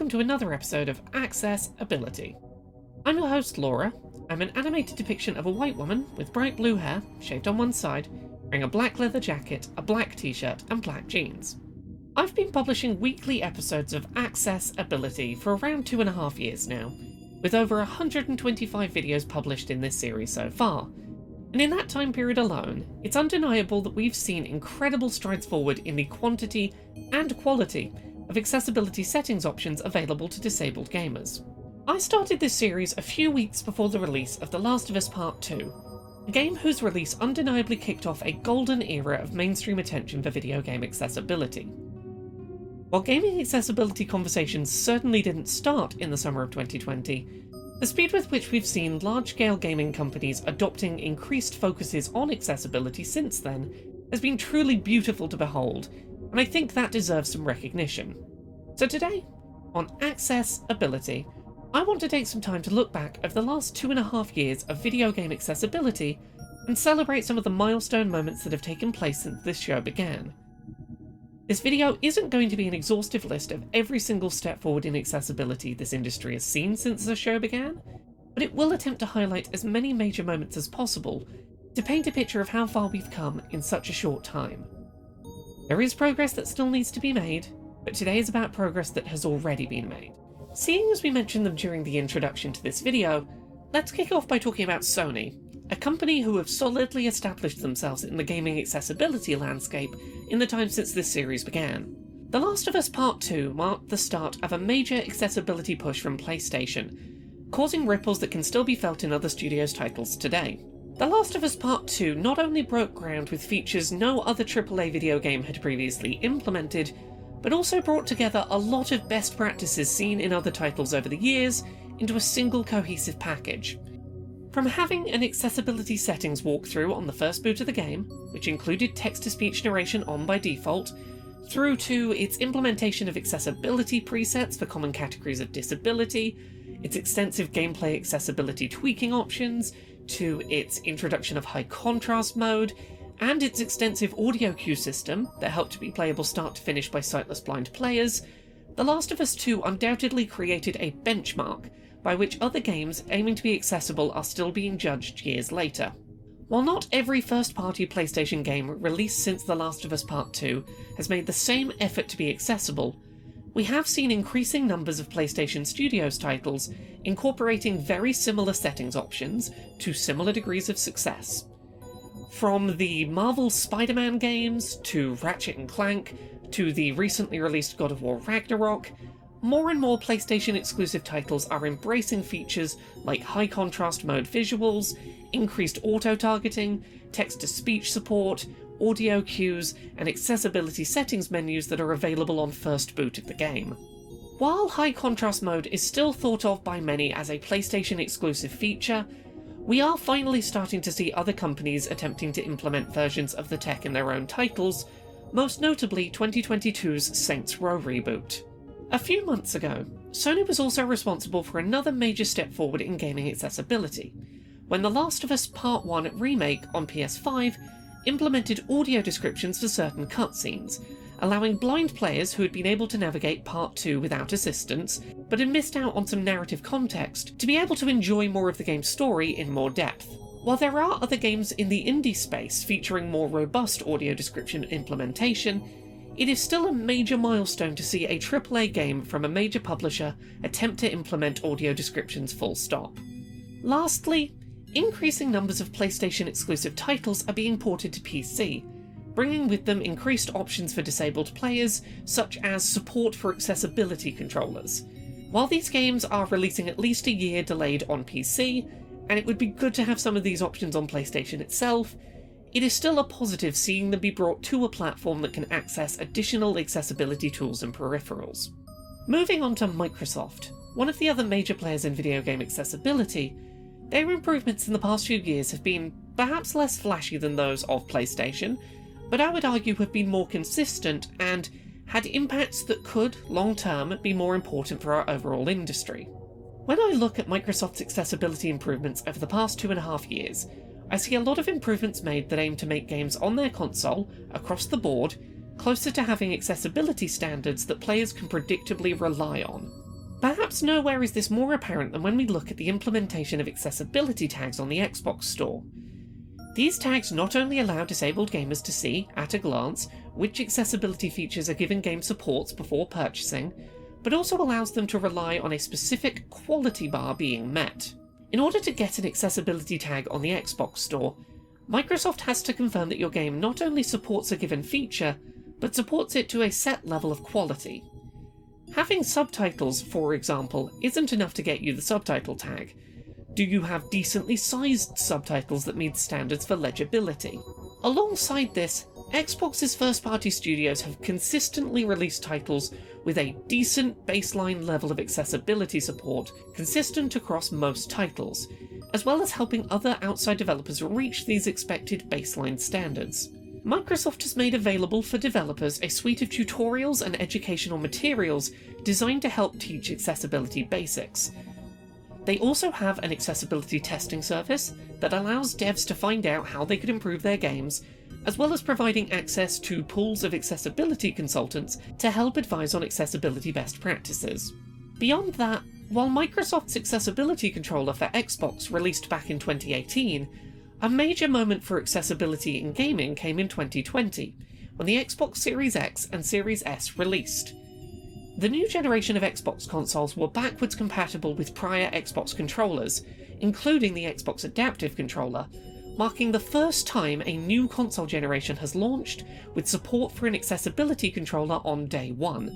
welcome to another episode of Access Ability. I'm your host, Laura. I'm an animated depiction of a white woman with bright blue hair, shaved on one side, wearing a black leather jacket, a black t shirt, and black jeans. I've been publishing weekly episodes of Access Ability for around two and a half years now, with over 125 videos published in this series so far. And in that time period alone, it's undeniable that we've seen incredible strides forward in the quantity and quality of accessibility settings options available to disabled gamers. I started this series a few weeks before the release of The Last of Us Part 2, a game whose release undeniably kicked off a golden era of mainstream attention for video game accessibility. While gaming accessibility conversations certainly didn't start in the summer of 2020, the speed with which we've seen large scale gaming companies adopting increased focuses on accessibility since then has been truly beautiful to behold and I think that deserves some recognition. So today, on Access Ability, I want to take some time to look back over the last two and a half years of video game accessibility and celebrate some of the milestone moments that have taken place since this show began. This video isn't going to be an exhaustive list of every single step forward in accessibility this industry has seen since the show began, but it will attempt to highlight as many major moments as possible to paint a picture of how far we've come in such a short time. There is progress that still needs to be made, but today is about progress that has already been made. Seeing as we mentioned them during the introduction to this video, let's kick off by talking about Sony, a company who have solidly established themselves in the gaming accessibility landscape in the time since this series began. The Last of Us Part 2 marked the start of a major accessibility push from PlayStation, causing ripples that can still be felt in other studios' titles today. The Last of Us Part 2 not only broke ground with features no other AAA video game had previously implemented, but also brought together a lot of best practices seen in other titles over the years into a single cohesive package. From having an accessibility settings walkthrough on the first boot of the game, which included text to speech narration on by default, through to its implementation of accessibility presets for common categories of disability, its extensive gameplay accessibility tweaking options, to its introduction of high contrast mode, and its extensive audio cue system that helped to be playable start to finish by sightless blind players, The Last of Us 2 undoubtedly created a benchmark by which other games aiming to be accessible are still being judged years later. While not every first party PlayStation game released since The Last of Us Part 2 has made the same effort to be accessible, we have seen increasing numbers of PlayStation Studios titles incorporating very similar settings options to similar degrees of success. From the Marvel Spider Man games to Ratchet and Clank to the recently released God of War Ragnarok, more and more PlayStation exclusive titles are embracing features like high contrast mode visuals, increased auto targeting, text to speech support, audio cues, and accessibility settings menus that are available on first boot of the game. While high contrast mode is still thought of by many as a PlayStation exclusive feature, we are finally starting to see other companies attempting to implement versions of the tech in their own titles, most notably 2022's Saints Row reboot. A few months ago, Sony was also responsible for another major step forward in gaming accessibility, when The Last of Us Part 1 remake on PS5 implemented audio descriptions for certain cutscenes, allowing blind players who had been able to navigate Part 2 without assistance, but had missed out on some narrative context, to be able to enjoy more of the game's story in more depth. While there are other games in the indie space featuring more robust audio description implementation, it is still a major milestone to see a AAA game from a major publisher attempt to implement audio descriptions full stop. Lastly, increasing numbers of PlayStation exclusive titles are being ported to PC, bringing with them increased options for disabled players, such as support for accessibility controllers. While these games are releasing at least a year delayed on PC, and it would be good to have some of these options on PlayStation itself, it is still a positive seeing them be brought to a platform that can access additional accessibility tools and peripherals. Moving on to Microsoft, one of the other major players in video game accessibility, their improvements in the past few years have been perhaps less flashy than those of PlayStation, but I would argue have been more consistent and had impacts that could, long term, be more important for our overall industry. When I look at Microsoft's accessibility improvements over the past two and a half years, I see a lot of improvements made that aim to make games on their console, across the board, closer to having accessibility standards that players can predictably rely on. Perhaps nowhere is this more apparent than when we look at the implementation of accessibility tags on the Xbox Store. These tags not only allow disabled gamers to see, at a glance, which accessibility features a given game supports before purchasing, but also allows them to rely on a specific quality bar being met. In order to get an accessibility tag on the Xbox Store, Microsoft has to confirm that your game not only supports a given feature, but supports it to a set level of quality. Having subtitles, for example, isn't enough to get you the subtitle tag. Do you have decently sized subtitles that meet standards for legibility? Alongside this, Xbox's first party studios have consistently released titles with a decent baseline level of accessibility support consistent across most titles, as well as helping other outside developers reach these expected baseline standards. Microsoft has made available for developers a suite of tutorials and educational materials designed to help teach accessibility basics. They also have an accessibility testing service that allows devs to find out how they could improve their games as well as providing access to pools of accessibility consultants to help advise on accessibility best practices. Beyond that, while Microsoft's accessibility controller for Xbox released back in 2018, a major moment for accessibility in gaming came in 2020, when the Xbox Series X and Series S released. The new generation of Xbox consoles were backwards compatible with prior Xbox controllers, including the Xbox Adaptive Controller, marking the first time a new console generation has launched with support for an accessibility controller on day one.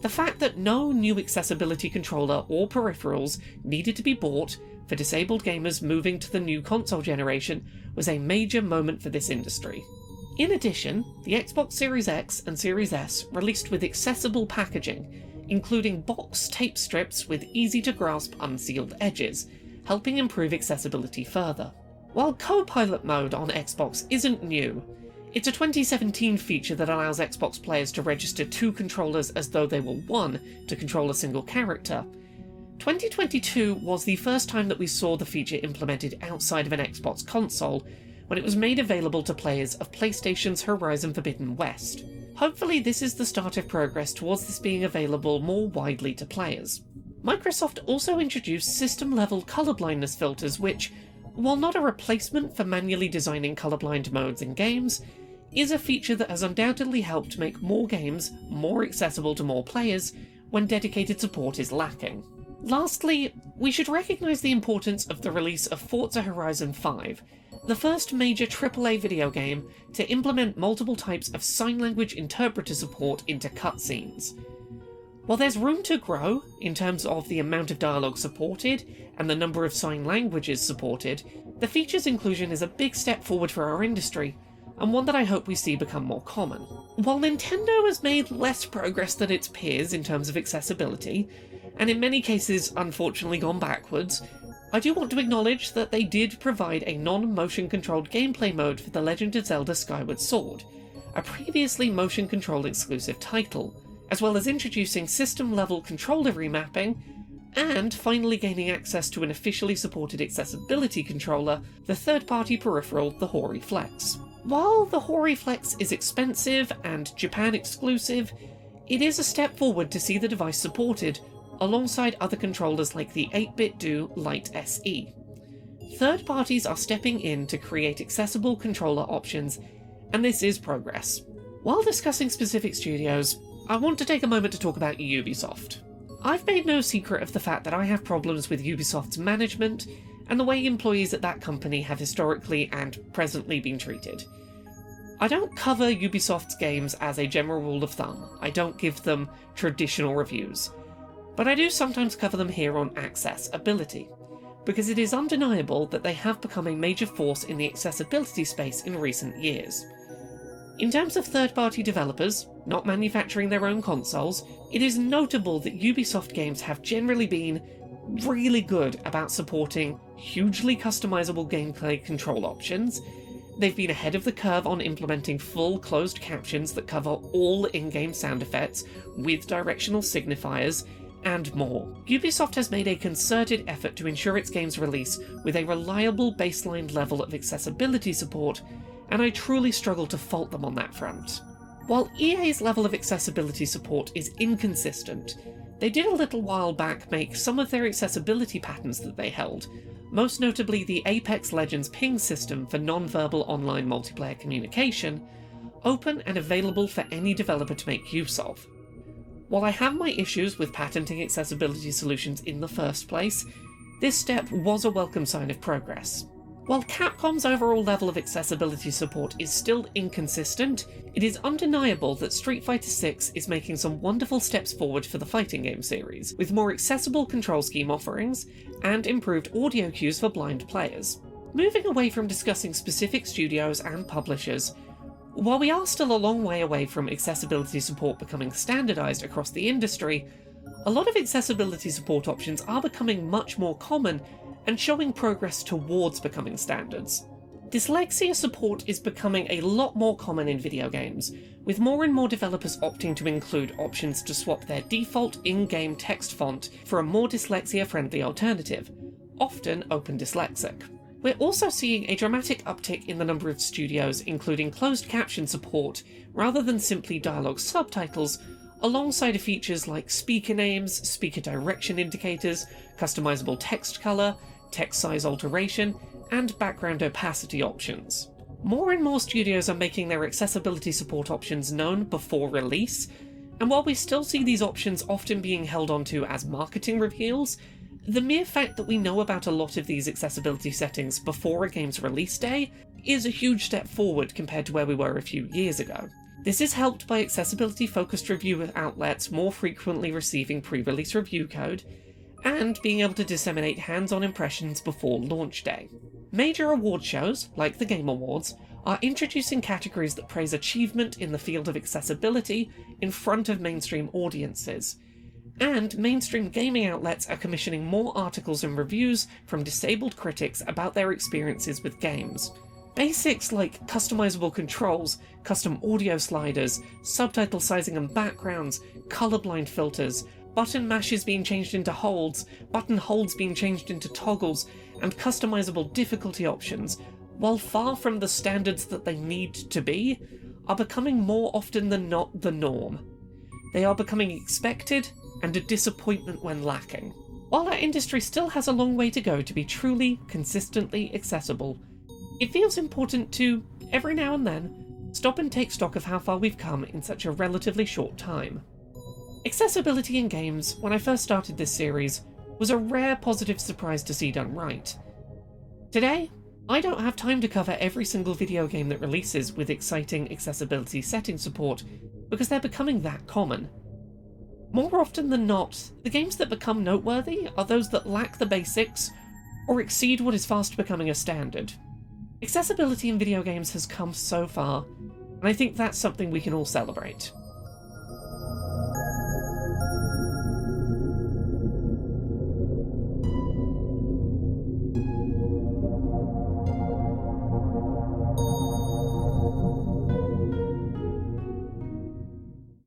The fact that no new accessibility controller or peripherals needed to be bought for disabled gamers moving to the new console generation was a major moment for this industry. In addition, the Xbox Series X and Series S released with accessible packaging, including box tape strips with easy to grasp unsealed edges, helping improve accessibility further. While co-pilot mode on Xbox isn't new, it's a 2017 feature that allows Xbox players to register two controllers as though they were one to control a single character. 2022 was the first time that we saw the feature implemented outside of an Xbox console, when it was made available to players of PlayStation's Horizon Forbidden West. Hopefully, this is the start of progress towards this being available more widely to players. Microsoft also introduced system level colorblindness filters, which, while not a replacement for manually designing colorblind modes in games, is a feature that has undoubtedly helped make more games more accessible to more players when dedicated support is lacking. Lastly, we should recognise the importance of the release of Forza Horizon 5, the first major AAA video game to implement multiple types of sign language interpreter support into cutscenes. While there's room to grow in terms of the amount of dialogue supported and the number of sign languages supported, the feature's inclusion is a big step forward for our industry, and one that I hope we see become more common. While Nintendo has made less progress than its peers in terms of accessibility, and in many cases unfortunately gone backwards, I do want to acknowledge that they did provide a non motion controlled gameplay mode for The Legend of Zelda Skyward Sword, a previously motion control exclusive title as well as introducing system level controller remapping, and finally gaining access to an officially supported accessibility controller, the third party peripheral, the Hori Flex. While the Hori Flex is expensive and Japan exclusive, it is a step forward to see the device supported alongside other controllers like the 8BitDo Lite SE. Third parties are stepping in to create accessible controller options, and this is progress. While discussing specific studios, I want to take a moment to talk about Ubisoft. I've made no secret of the fact that I have problems with Ubisoft's management and the way employees at that company have historically and presently been treated. I don't cover Ubisoft's games as a general rule of thumb, I don't give them traditional reviews, but I do sometimes cover them here on Access-Ability, because it is undeniable that they have become a major force in the accessibility space in recent years. In terms of third party developers, not manufacturing their own consoles, it is notable that Ubisoft games have generally been really good about supporting hugely customizable gameplay control options. They've been ahead of the curve on implementing full closed captions that cover all in game sound effects with directional signifiers, and more. Ubisoft has made a concerted effort to ensure its games release with a reliable baseline level of accessibility support and I truly struggle to fault them on that front. While EA's level of accessibility support is inconsistent, they did a little while back make some of their accessibility patterns that they held, most notably the Apex Legends ping system for non-verbal online multiplayer communication, open and available for any developer to make use of. While I have my issues with patenting accessibility solutions in the first place, this step was a welcome sign of progress. While Capcom's overall level of accessibility support is still inconsistent, it is undeniable that Street Fighter VI is making some wonderful steps forward for the fighting game series, with more accessible control scheme offerings and improved audio cues for blind players. Moving away from discussing specific studios and publishers, while we are still a long way away from accessibility support becoming standardized across the industry, a lot of accessibility support options are becoming much more common and showing progress towards becoming standards. Dyslexia support is becoming a lot more common in video games, with more and more developers opting to include options to swap their default in game text font for a more dyslexia friendly alternative, often Open Dyslexic. We're also seeing a dramatic uptick in the number of studios including closed caption support rather than simply dialogue subtitles, alongside features like speaker names, speaker direction indicators, customizable text color, text size alteration, and background opacity options. More and more studios are making their accessibility support options known before release, and while we still see these options often being held onto as marketing reveals, the mere fact that we know about a lot of these accessibility settings before a game's release day is a huge step forward compared to where we were a few years ago. This is helped by accessibility focused review outlets more frequently receiving pre release review code and being able to disseminate hands on impressions before launch day. Major award shows, like the Game Awards, are introducing categories that praise achievement in the field of accessibility in front of mainstream audiences. And mainstream gaming outlets are commissioning more articles and reviews from disabled critics about their experiences with games. Basics like customizable controls, custom audio sliders, subtitle sizing and backgrounds, colorblind filters, button mashes being changed into holds, button holds being changed into toggles, and customizable difficulty options, while far from the standards that they need to be, are becoming more often than not the norm. They are becoming expected and a disappointment when lacking. While our industry still has a long way to go to be truly, consistently accessible, it feels important to, every now and then, stop and take stock of how far we've come in such a relatively short time. Accessibility in games, when I first started this series, was a rare positive surprise to see done right. Today, I don't have time to cover every single video game that releases with exciting accessibility setting support because they're becoming that common. More often than not, the games that become noteworthy are those that lack the basics or exceed what is fast becoming a standard. Accessibility in video games has come so far, and I think that's something we can all celebrate.